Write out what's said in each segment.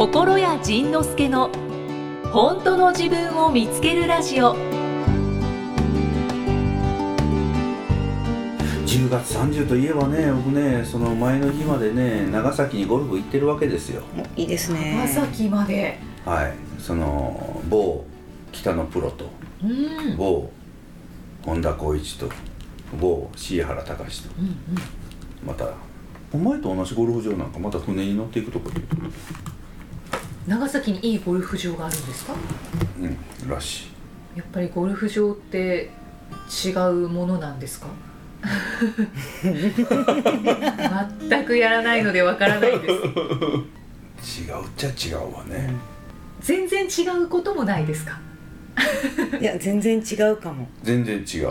心谷仁之助の本当の自分を見つけるラジオ。10月30といえばね僕ねその前の日までね長崎にゴルフ行ってるわけですよ。いいですね。長崎まで。はい。その某北野プロとうん。某本田光一と某椎原隆と。うんうん。またお前と同じゴルフ場なんかまた船に乗っていくとこで長崎にいいゴルフ場があるんですか？うんらしい。やっぱりゴルフ場って違うものなんですか？全くやらないのでわからないです。違うっちゃ違うわね。全然違うこともないですか？いや全然違うかも。全然違う。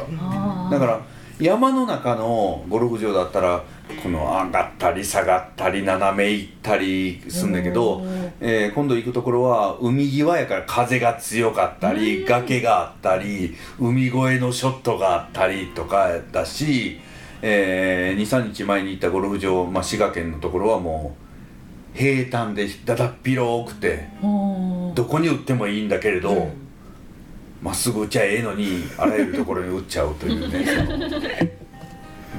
だから山の中のゴルフ場だったらこの上がったり下がったり斜め行ったりすんだけどえー今度行くところは海際やから風が強かったり崖があったり海越えのショットがあったりとかだし、え23日前に行ったゴルフ場、まあ、滋賀県のところはもう平坦でだだっ広くてどこに打ってもいいんだけれど。うんまっすぐ打っちゃええのにあらゆるところに打っちゃうというねその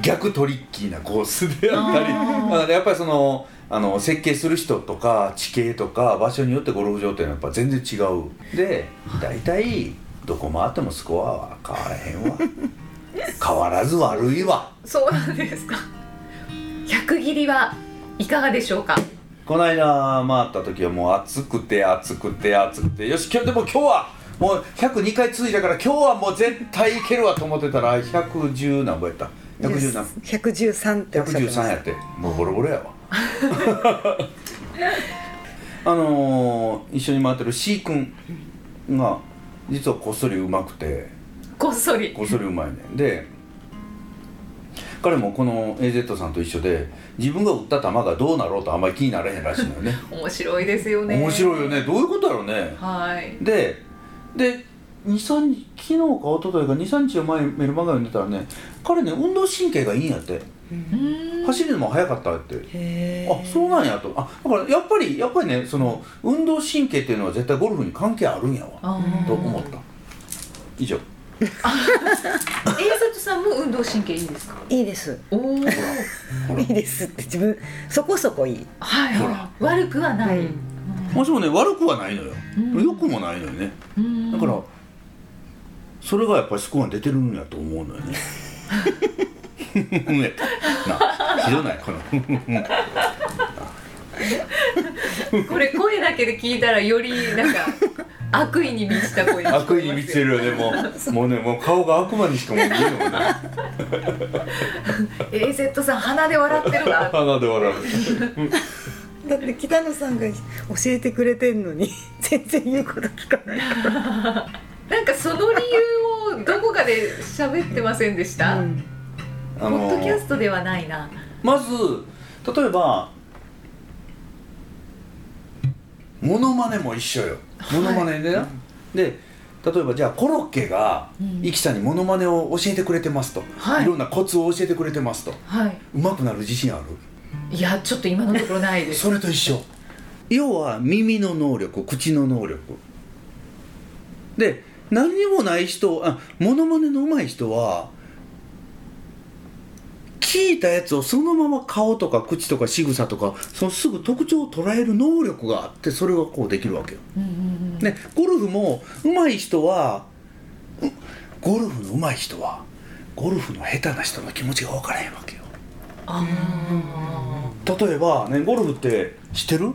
逆トリッキーなコースであったり。だからやっぱりそのあの設計する人とか地形とか場所によってゴルフ場っていうのはやっぱ全然違う。で大体どこ回ってもスコアは変わらへんわ。変わらず悪いわ。そうなんですか。100切りはいかがでしょうか。この間回った時はもう暑くて暑くて暑くて。よし今日でも今日はもう102回続いたから今日はもう絶対いけるわと思ってたら110何ぼやった。110何。113っておっしゃってま113やすって。もうボロボロやわ。あのー、一緒に回ってる C 君が実はこっそりうまくて。こっそり。こっそりうまいねん。で彼もこの AZ さんと一緒で自分が打った球がどうなろうとあんまり気になれへんらしいのよね。面白いですよね。面白いよね。どういうことやろうね。はい。でで23日昨日か一昨日か23日前メルマガ読んでたらね彼ね運動神経がいいんやって。うん。走るのも速かったって。へあそうなんやと。あだからやっぱりやっぱりねその運動神経っていうのは絶対ゴルフに関係あるんやわ。と思った。以上。A 里さんも運動神経いいですか？いいです。おおほらいいですって自分そこそこいい。はい。ほら。はい悪くはない、うん。もちろんね悪くはないのよ、うん良くもないのよね。うん。だからそれがやっぱりスコアに出てるんやと思うのよね。なひどないこの。これ声だけで聞いたらよりなんか悪意に満ちた声悪意に満ちてるよね。もうもうねもう顔が悪魔にしかもう見えないもんね AZ さん鼻で笑ってるわ鼻で笑うだって北野さんが教えてくれてんのに 全然言うこと聞かないなんかその理由をどこかで喋ってませんでした、うん。あポッドキャストではないな。まず例えばモノマネも一緒よ。モノマネでな、で例えばじゃあコロッケがうん。イキさんにモノマネを教えてくれてますと、はい。いろんなコツを教えてくれてますと。はい。うまくなる自信ある？いやちょっと今のところないですそれと一緒要は耳の能力口の能力で何にもない人あモノマネの上手い人は聞いたやつをそのまま顔とか口とか仕草とかそのすぐ特徴を捉える能力があってそれがこうできるわけよ。うんうんうんねゴルフも上手い人はうゴルフの上手い人はゴルフの下手な人の気持ちが分からへんわけよ。あ例えばねゴルフって知ってる？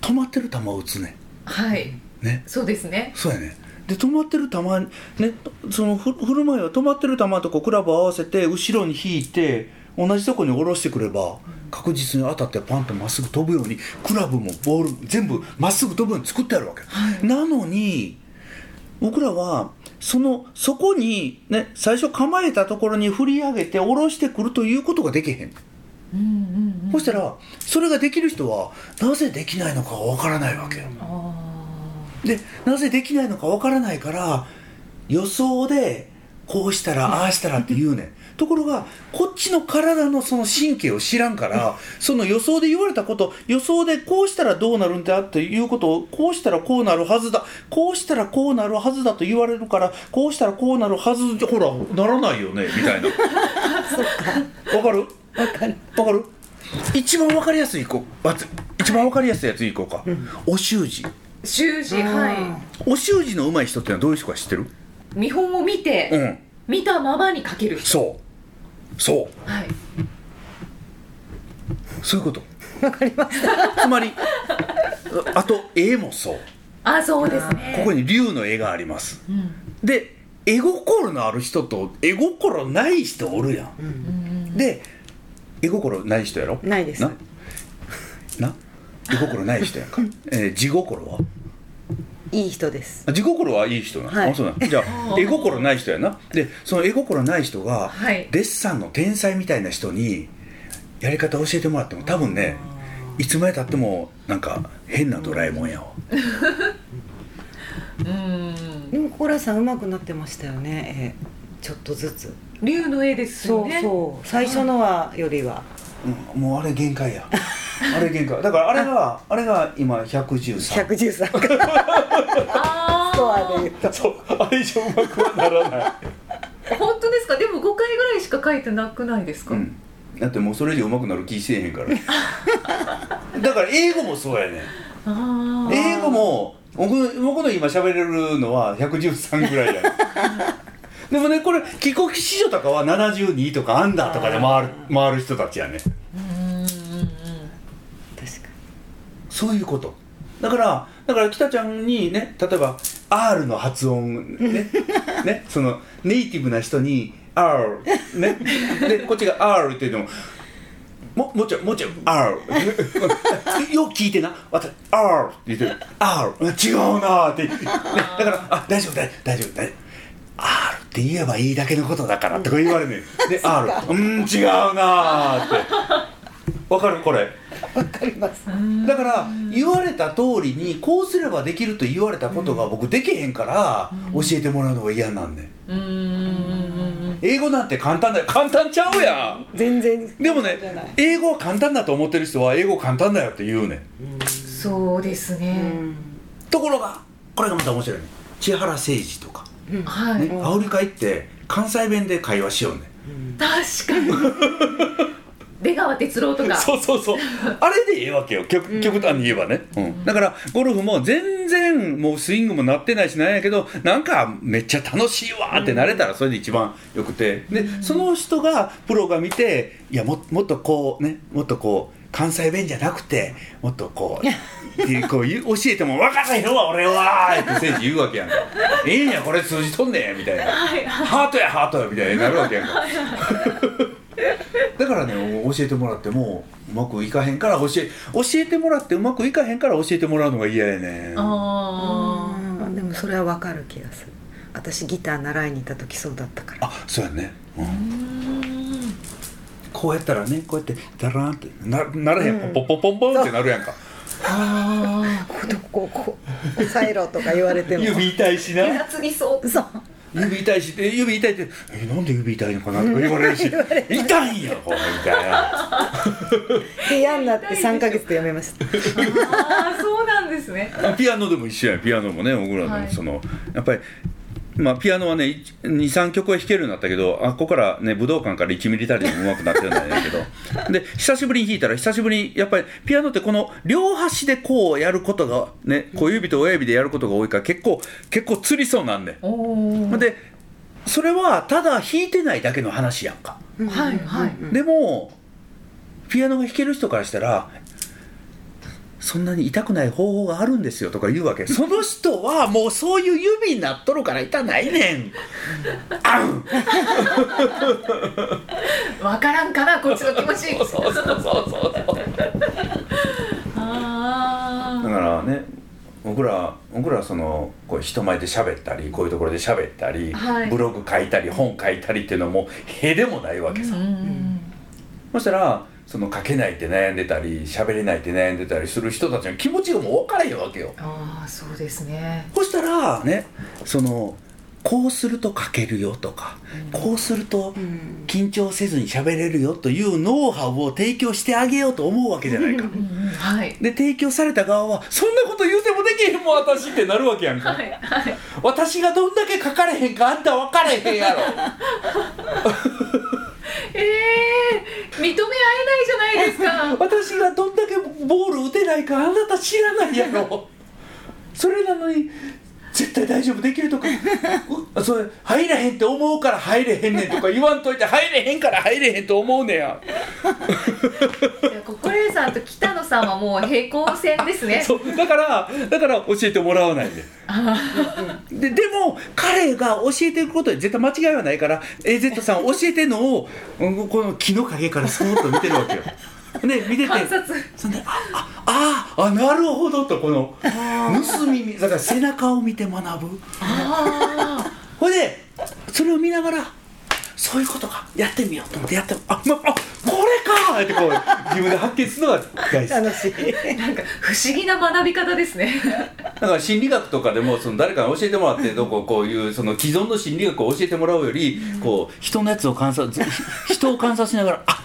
止まってる球を打つね。ーはい。ね。そうですね。そうやね。で止まってる球ねそのふ振る舞いは止まってる球とこうクラブを合わせて後ろに引いて同じとこに下ろしてくれば確実に当たってパンとまっすぐ飛ぶようにクラブもボール全部まっすぐ飛ぶように作ってあるわけ、はい。なのに僕らはそのそこにね最初構えたところに振り上げて下ろしてくるということができへん。うんうんうん。そしたらそれができる人はなぜできないのかがわからないわけよ。あでなぜできないのかわからないから予想でこうしたらああしたらって言うねんところがこっちの体のその神経を知らんからその予想で言われたこと予想でこうしたらどうなるんだっていうことをこうしたらこうなるはずだこうしたらこうなるはずだと言われるからこうしたらこうなるはずほらならないよねみたいな。わかる？わかる。わかる？一番わかりやすいこうわつ一番わかりやすいやついこうか、お習字。習字はお習字の上手い人ってのはどういう人か知ってる？い見本を見て、うん見たままに書ける。人そう。そう。はい。そういうこと。わかりますつまりあと絵もそう。あそうですね。ここに竜の絵があります。うん。で絵心のある人と絵心ない人おるやん、うん。で絵心ない人やろ？ないです。な？な？絵心ない人やんか、えー、地心は？いい人です。あ地心はいい人なの、はい。あそうなんじゃあ絵心ない人やな。でその絵心ない人が、はい。デッサンの天才みたいな人にやり方教えてもらっても多分ねいつまでたってもなんか変なドラえもんやわ。うん。でもコーラさん上手くなってましたよねえちょっとずつ。竜の絵ですそうよねそう。最初のはよりはうん、もうあれ限界や。あれ限界。だからあれがあれが今113 113あストアで言うーと。そう。あれ以上うまくはならない、本当ですか？でも5回ぐらいしか書いてなくないですか、うん、だってもうそれ以上うまくなる気せえへんから。だから英語もそうやねん。英語も僕僕の今喋れるのは113ぐらいやでもねこれ帰国子女とかは72とかアンダーとかで回る回る人たちやね。うんうんうん確かに。そういうこと。だからだから北ちゃんにね例えば R の発音ね。ねそのネイティブな人に R ね。でこっちが R って言ってもももうちょいもうちょい R よく聞いてな。私 R って言ってる。R 違うなって、ね、だからあ大丈夫大大丈夫大丈夫。R って言えばいいだけのことだからとか言われ るねんで R うん違うなって。わかる？これ。わかります。だから言われた通りにこうすればできると言われたことが僕できへんから教えてもらうのが嫌なんねんうんうんうんうん。英語なんて簡単だよ。簡単ちゃうやん。全然。でもね英語は簡単だと思ってる人は英語簡単だよって言うねん。そうですうね、ん。ところがこれがまた面白いね。千原誠二とか、はい、ね、アフリカ行って関西弁で会話しようね。ん確かに。出川哲朗とか。そうそうそう。あれでええわけよ。極極端に言えばね、うん。だからゴルフも全然もうスイングもなってないしなんやけどなんかめっちゃ楽しいわってなれたらそれで一番よくて。でその人がプロが見ていやももっとこうねもっとこう関西弁じゃなくてもっとこう ってこう教えても分からへんわ俺は。って選手言うわけやんか「ええんやこれ通じとんねん」みたいな「ハートやハートや」みたいになるわけやんか。だからね教えてもらってもうまくいかへんから教え教えてもらってうまくいかへんから教えてもらうのが嫌やねああー。でもそれはわかる気がする。私ギター習いに行った時そうだったから。あそうやね、うん。ーうんこうやったらねこうやってダラーンってなならへん、うん。ポンポンポンポンってなるやんか。あこうこうこう押さえろとか言われても指痛いしなあやつにそうそう指痛いしで指痛いって「えなんで指痛いのかな?」とか言われるし言われ「痛いんやこれ」みたいなで嫌になって3ヶ月でやめましたああそうなんですねピアノでも一緒やんピアノもね僕らのはいその、やっぱりまあ、ピアノはね23曲は弾けるようになったけどあここからね武道館から1ミリたりでも上手くなってるんだけど。で久しぶりに弾いたら久しぶりにやっぱりピアノってこの両端でこうやることがね小指と親指でやることが多いから結構結構つりそうなんで、でそれはただ弾いてないだけの話やんか、はいはい。でもピアノが弾ける人からしたらそんなに痛くない方法があるんですよとか言うわけ。その人はもうそういう指になっとるから痛ないねん。あん わからんかなこっちの気持ち。そうそうそうそう。だああからね僕ら僕らはそのこう人前で喋ったりこういうところで喋ったり、はい。ブログ書いたり本書いたりっていうのはもうへでもないわけさ、うん。そしたらその書けないって悩んでたり喋れないって悩んでたりする人たちの気持ちがもう分からへんわけよ。ああそうですね。そしたらねそのこうすると書けるよとか、こうすると緊張せずに喋れるよというノウハウを提供してあげようと思うわけじゃないか。はい。で提供された側は「そんなこと言うてもできへんもん私」ってなるわけやんか、はいはい。私がどんだけ書かれへんかあんた分かれへんやろ ええ認め合えないじゃないですか私がどんだけボール打てないかあなた知らないやろ。それなのに絶対大丈夫できるとか。うそれ入れへんって思うから入れへんねんとか言わんといて入れへんから入れへんと思うねや。ココレイさんと北野さんはもう平行線ですね。そうだからだから教えてもらわないで。ででも彼が教えてることに絶対間違いはないから AZ さん教えてんのをうんこの木の陰からそーっと見てるわけよ。ね見てて。観察。そんでああああなるほど。とこの盗み見だから背中を見て学ぶ。あほいでそれを見ながらそういうことか。やってみようと思ってやってあ、ま、あこれか。ってこう自分で発見するのが大事。楽しい。あなんか不思議な学び方ですね。だから心理学とかでもその誰かに教えてもらってどここういうその既存の心理学を教えてもらうよりこう人のやつを観察ず人を観察しながらあ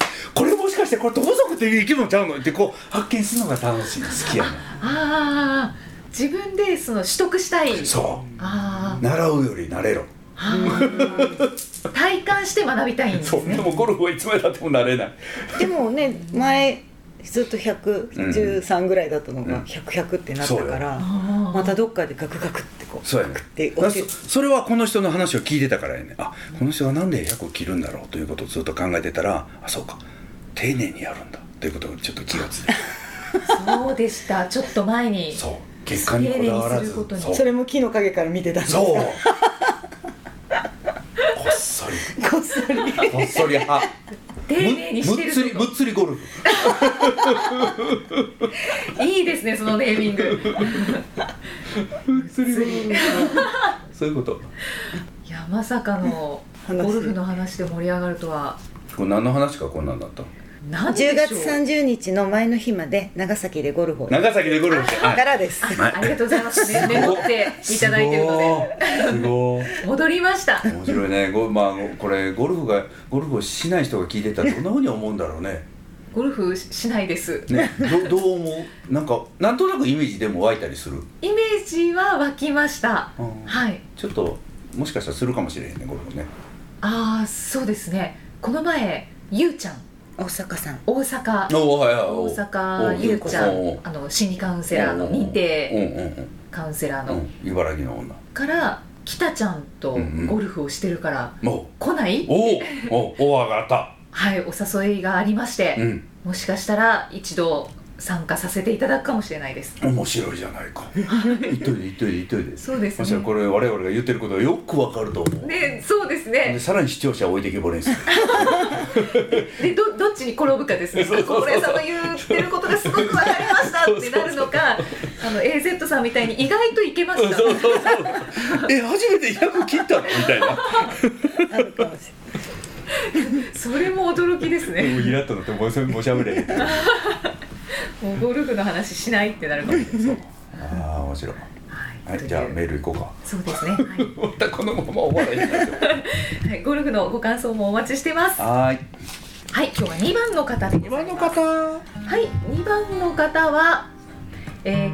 してこれ同族っていう生き物ちゃうの？ってこう発見するのが楽しいの好きやねああ自分でその取得したい。そあう習うより慣れろ。体感して学びたいんですね。そう。でもゴルフはいつまでたっても慣れない。でもね前ずっと113ぐらいだったのが100100ってなったから、またどっかでガクガクってこうそうやねってそそれはこの人の話を聞いてたからやねあこの人がなんで100を切るんだろうということをずっと考えてたらあそうか丁寧にやるんだ。ということがちょっと気がついてそうでした。ちょっと前に。そう。結果にこだわらず。それも木の陰から見てたんですか？そう。こっそり。こっそり。こっそり派。丁寧にしてるむむっつりむっつりゴルフ。いいですねそのネーミング。むっつりゴルフ。そういうこと。いやまさかのゴ話ルフの話で盛り上がるとは。これ何の話かこんなんだったの？何でしょ10う月30日の前の日まで長崎でゴルフを。長崎でゴルフしてかはい。らです。あありがとうございます。ねメモっていただいてるので。すごい戻りました。面白いね。ご、まあ、これゴルフがゴルフをしない人が聞いてたらどんなふうに思うんだろうね。ゴルフしないです。ね。どどう思う？なんかなんとなくイメージでも湧いたりする、イメージは湧きました。うん。はい。ちょっともしかしたらするかもしれへんねゴルフね。ああそうですね。この前ゆうちゃん大阪さん。大阪。大阪ゆうちゃおんあの心理カウンセラーの認定カウンセラーの。茨城の女。から北ちゃんとゴルフをしてるからも来ない？おおおお上がった。はいお誘いがありましてうん。もしかしたら一度参加させていただくかもしれないです。面白いじゃないか。言っといて言っといて言っといてそうですね。これ我々が言ってることがよくわかると思う。ねそうですでねさらに視聴者を置いてけぼれにする でどどっちに転ぶかですね。小倉さんの言ってることがすごく分かりました。ってなるのかあの AZ さんみたいに意外といけましたそうそうそう。え初めて100切ったの？みたいな。あるかもしそれも驚きですもねうイラッとなってもうしゃべれもうゴルフの話しないってなるかもしれないああ面白い。はい、はい。じゃあメール行こうか。そうですね、またこのまま終わらなはい。はい、ゴルフのご感想もお待ちしてます。はーい。はい今日は2番の方でございますはい。2番の方はえー、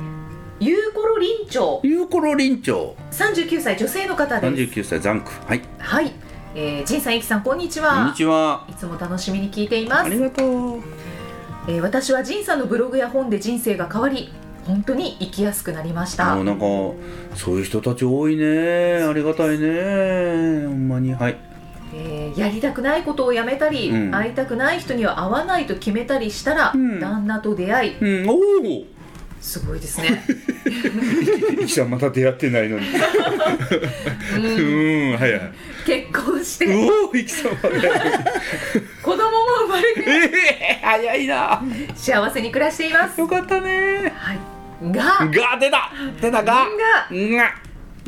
ゆうころりんちょゆうころりんちょ39歳女性の方です。39歳ザンク。はい。はい、えー、ジンさん、イキさん、こんにちこんはにちは。いつも楽しみに聞いています。あり、がとうえー、私はジンさんのブログや本で人生が変わり本当に生きやすくなりました。なんかそういう人たち多いね。ありがたいね。ほんまに。はい。えーやりたくないことをやめたり、うん。会いたくない人には会わないと決めたりしたら、うん。旦那と出会い。うん。おお。すごいですね。いきさんまだ出会ってないのに。ううん。んはいはい。結婚して。うおいきさんまだ子供も生まれてえ え早いな。幸せに暮らしています。よかったね。はい。が。が出た。出たがが。が。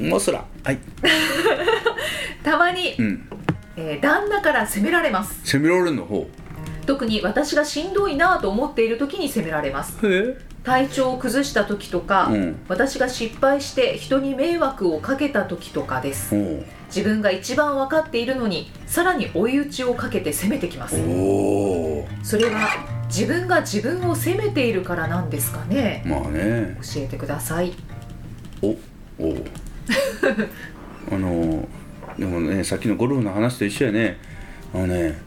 もすらはい。たまに、うん。えー旦那から責められます。攻められるの？方特に私がしんどいなと思っている時に責められます。へえ？体調を崩した時とか、うん、私が失敗して人に迷惑をかけた時とかです、自分が一番分かっているのにさらに追い打ちをかけて攻めてきます。それは自分が自分を責めているからなんですかね。まあね。教えてください。おお あのでもねさっきのゴルフの話と一緒やね。あのね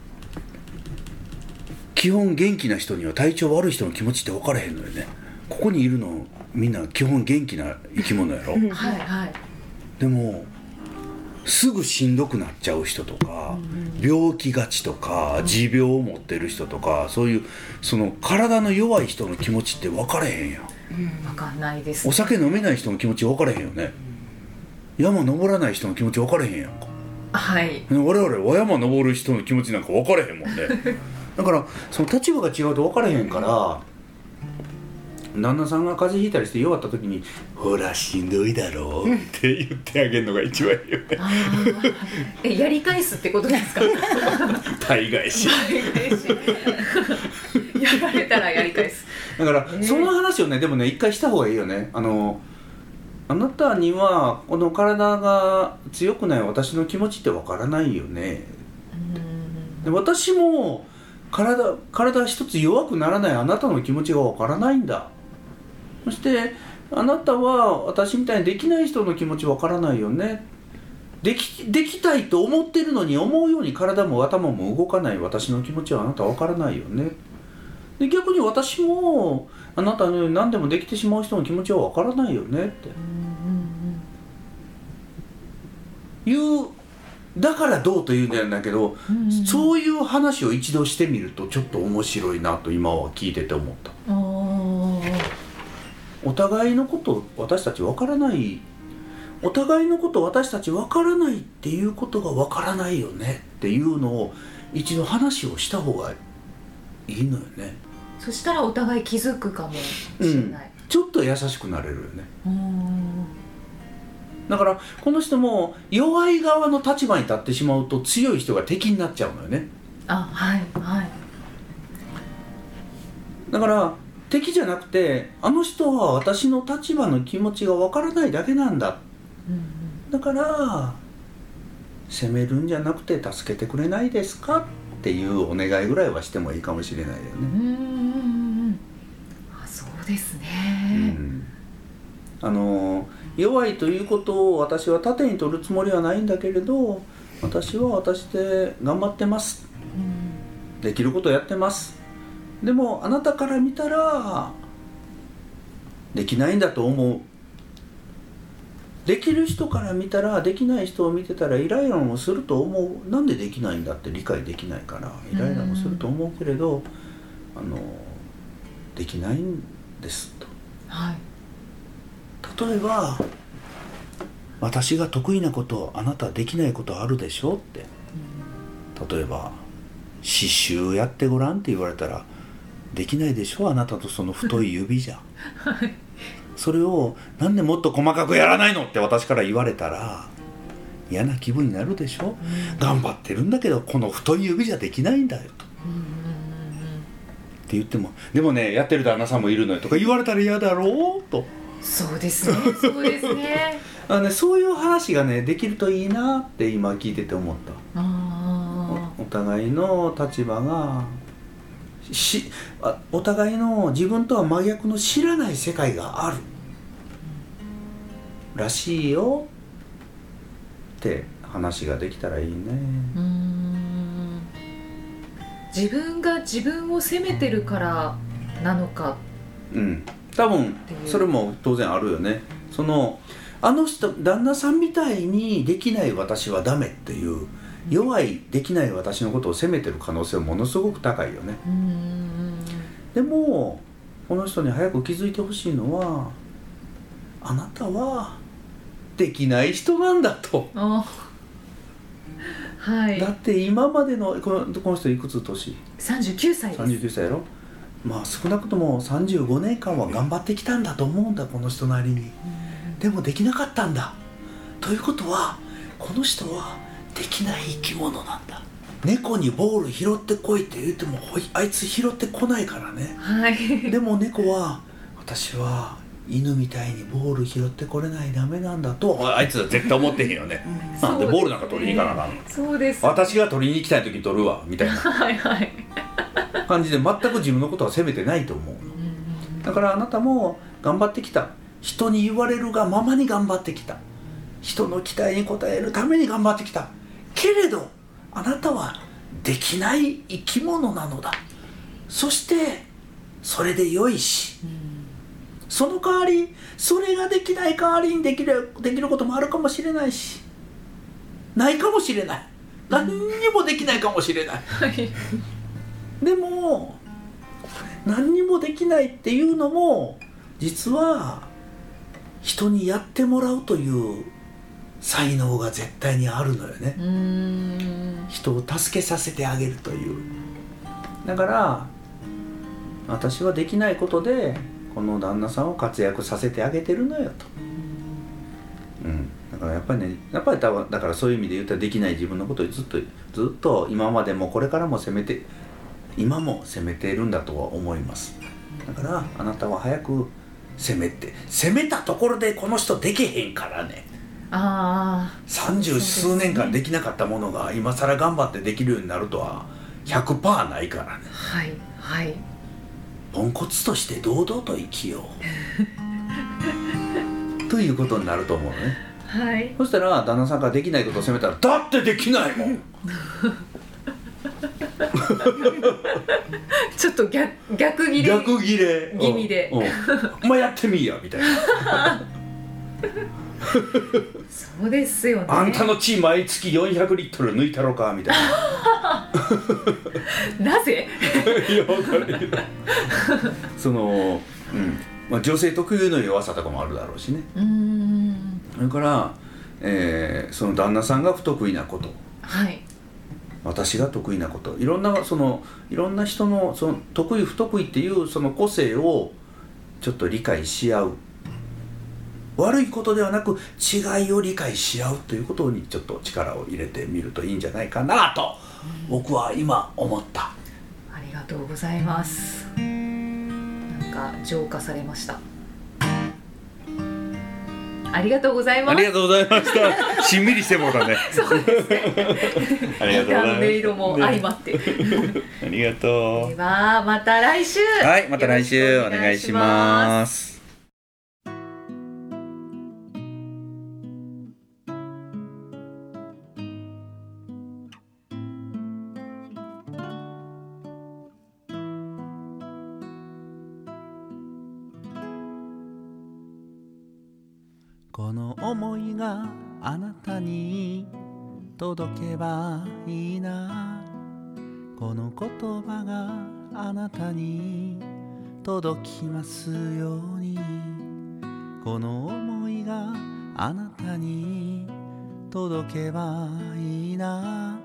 基本元気な人には体調悪い人の気持ちって分からへんのよねここにいるのみんな基本元気な生き物やろ？はいはい。でもすぐしんどくなっちゃう人とか、病気がちとか持病を持ってる人とかそういうその体の弱い人の気持ちって分かれへんやん、うん、分かんないです、ね、お酒飲めない人の気持ち分かれへんよね、山登らない人の気持ち分かれへんやんか。はい。我々は山登る人の気持ちなんか分かれへんもんね。だからその立場が違うと分かれへんから旦那さんが風邪ひいたりして弱った時に「ほらしんどいだろう」って言ってあげるのが一番いいよね。えやり返すってことですか？大概し。やられたらやり返す。だから、えー、その話をねでもね一回した方がいいよね。あのあなたにはこの体が強くない私の気持ちってわからないよね。で私も体体一つ弱くならないあなたの気持ちがわからないんだそしてあなたは私みたいにできない人の気持ちわからないよね。できできたいと思ってるのに思うように体も頭も動かない私の気持ちはあなたわからないよね。で逆に私もあなたのように何でもできてしまう人の気持ちはわからないよねって。いうだからどうというんだけど、うん。そういう話を一度してみるとちょっと面白いなと今は聞いてて思ったお互いのこと私たち分からない。お互いのこと私たち分からないっていうことが分からないよね。っていうのを一度話をした方がいいのよね。そしたらお互い気づくかもしれない、うん、ちょっと優しくなれるよね。だからこの人も弱い側の立場に立ってしまうと強い人が敵になっちゃうのよね。あはいはい。だから敵じゃなくてあの人は私の立場の気持ちがわからないだけなんだ、うん、だから責めるんじゃなくて助けてくれないですか？っていうお願いぐらいはしてもいいかもしれないよね。うん。あそうですね、うん、あの弱いということを私は盾に取るつもりはないんだけれど私は私で頑張ってます、うん、できることやってますでもあなたから見たらできないんだと思う。できる人から見たらできない人を見てたらイライラもすると思う。なんでできないんだって理解できないから。イライラもすると思うけれどあのできないんですと。はい。例えば私が得意なことあなたできないことあるでしょって。例えば刺繍やってごらんって言われたらできないでしょあなたとその太い指じゃ、はい、それをなんでもっと細かくやらないのって私から言われたら嫌な気分になるでしょ、うん、頑張ってるんだけどこの太い指じゃできないんだよと、って言ってもでもねやってる旦那さんもいるのよとか言われたら嫌だろうと。そうですねそうですね。あのねそういう話がねできるといいなって今聞いてて思った。お互いの立場がしあお互いの自分とは真逆の知らない世界がある。らしいよ。って話ができたらいいね。自分が自分を責めてるからなのか。うん。多分それも当然あるよね。そのあの人旦那さんみたいにできない私はダメっていう弱いできない私のことを責めてる可能性はものすごく高いよね。でもこの人に早く気づいてほしいのはあなたはできない人なんだと。はい、だって今までのこのこの人いくつ年？39歳です。39歳やろ？まあ少なくとも35年間は頑張ってきたんだと思うんだこの人なりに、でもできなかったんだ。ということはこの人はできない生き物なんだ。猫にボール拾ってこいって言ってもあいつ拾ってこないからね、はい、でも猫は私は犬みたいにボール拾ってこれないダメなんだとあいつは絶対思ってへんよね、うん、なんでボールなんか取りに行かなあかんの。そうです、私が取りに行きたい時取るわみたいな。はいはい。感じで全く自分のことは責めてないと思うの、だからあなたも頑張ってきた。人に言われるがままに頑張ってきた。人の期待に応えるために頑張ってきたけれどあなたはできない生き物なのだ。そしてそれで良いし、その代わりそれができない代わりにできるできることもあるかもしれないしないかもしれない。何にもできないかもしれない、でも何にもできないっていうのも実は人にやってもらうという才能が絶対にあるのよね。人を助けさせてあげるという。だから私はできないことでこの旦那さんを活躍させてあげてるのよと、うん、だからやっぱりねやっぱりだからそういう意味で言ったらできない自分のことをずっとずっと今までもこれからも責めて今も責めているんだとは思います。だからあなたは早く責めて。責めたところでこの人できへんからね。あ三十数年間できなかったものが今更頑張ってできるようになるとは100%ないからね。はいはい。ポンコツとして堂々と生きよう。ということになると思うね。はい。そしたら旦那さんができないことを責めたらだってできないもん! ちょっと逆逆ギレ。逆ギレ。気味で、うんうん、お前やってみいやみたいな そうですよね。あんたの血毎月400リットル抜いたろかみたいな。なぜ？いや分かるそのうん。まあ、女性特有の弱さとかもあるだろうしね。うん。それから、えー、その旦那さんが不得意なこと。はい。私が得意なこと。いろんなそのいろんな人のその得意不得意っていうその個性をちょっと理解し合う悪いことではなく違いを理解し合うということにちょっと力を入れてみるといいんじゃないかなと僕は今思ったありがとうございますなんか浄化されましたありがとうございます。ありがとうございました。しんみりしてもらね。そうですね。ありがとうございます。音色も相まって。ありがとう。ではまた来週。はい、また来週お願いします。届けばいいな。この言葉があなたに届きますように。この思いがあなたに届けばいいな。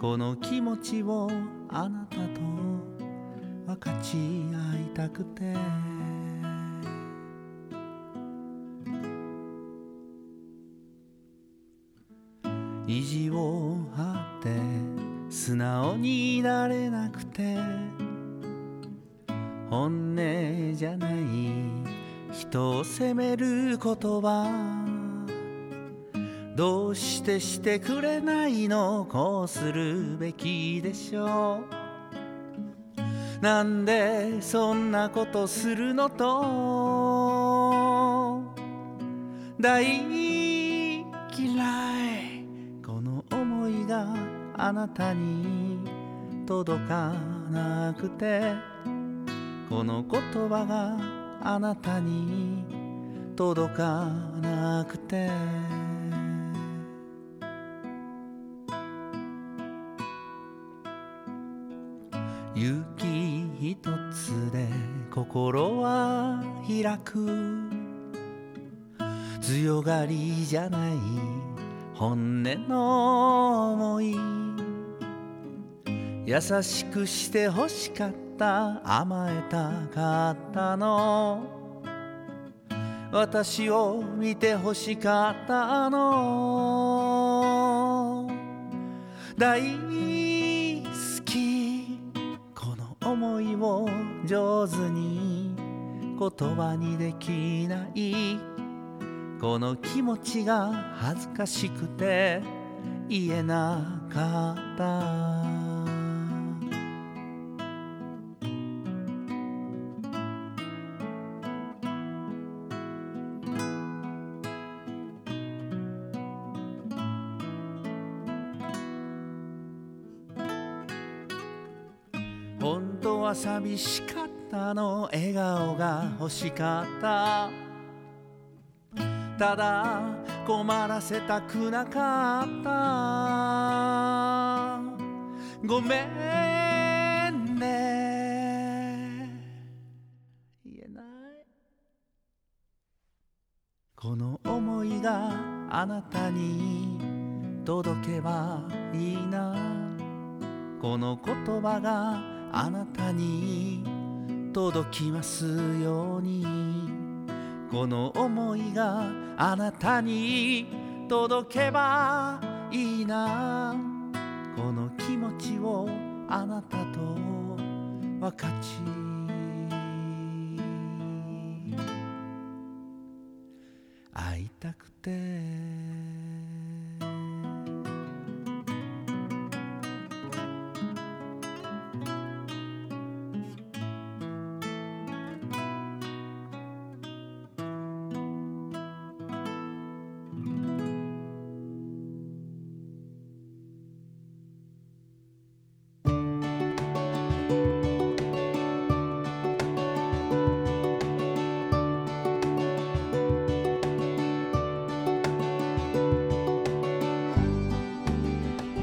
この気持ちをあなたと分かち合いたくて。意地を張って素直になれなくて本音じゃない人を責める言葉どうしてしてくれないのこうするべきでしょう。なんでそんなことするのと大嫌い。があなたに届かなくてこの言葉があなたに届かなくて。雪一つで心は開く。強がりじゃない本音の思い。優しくして欲しかった甘えたかったの。私を見て欲しかったの。大好き。この思いを上手に言葉にできない。この気持ちが恥ずかしくて言えなかった。本当は寂しかったの。笑顔が欲しかった。ただ困らせたくなかった。ごめんね。言えない。この思いがあなたに届けばいいな。この言葉があなたに届きますように。この思いがあなたに届けばいいな。この気持ちをあなたと分かち。会いたくて。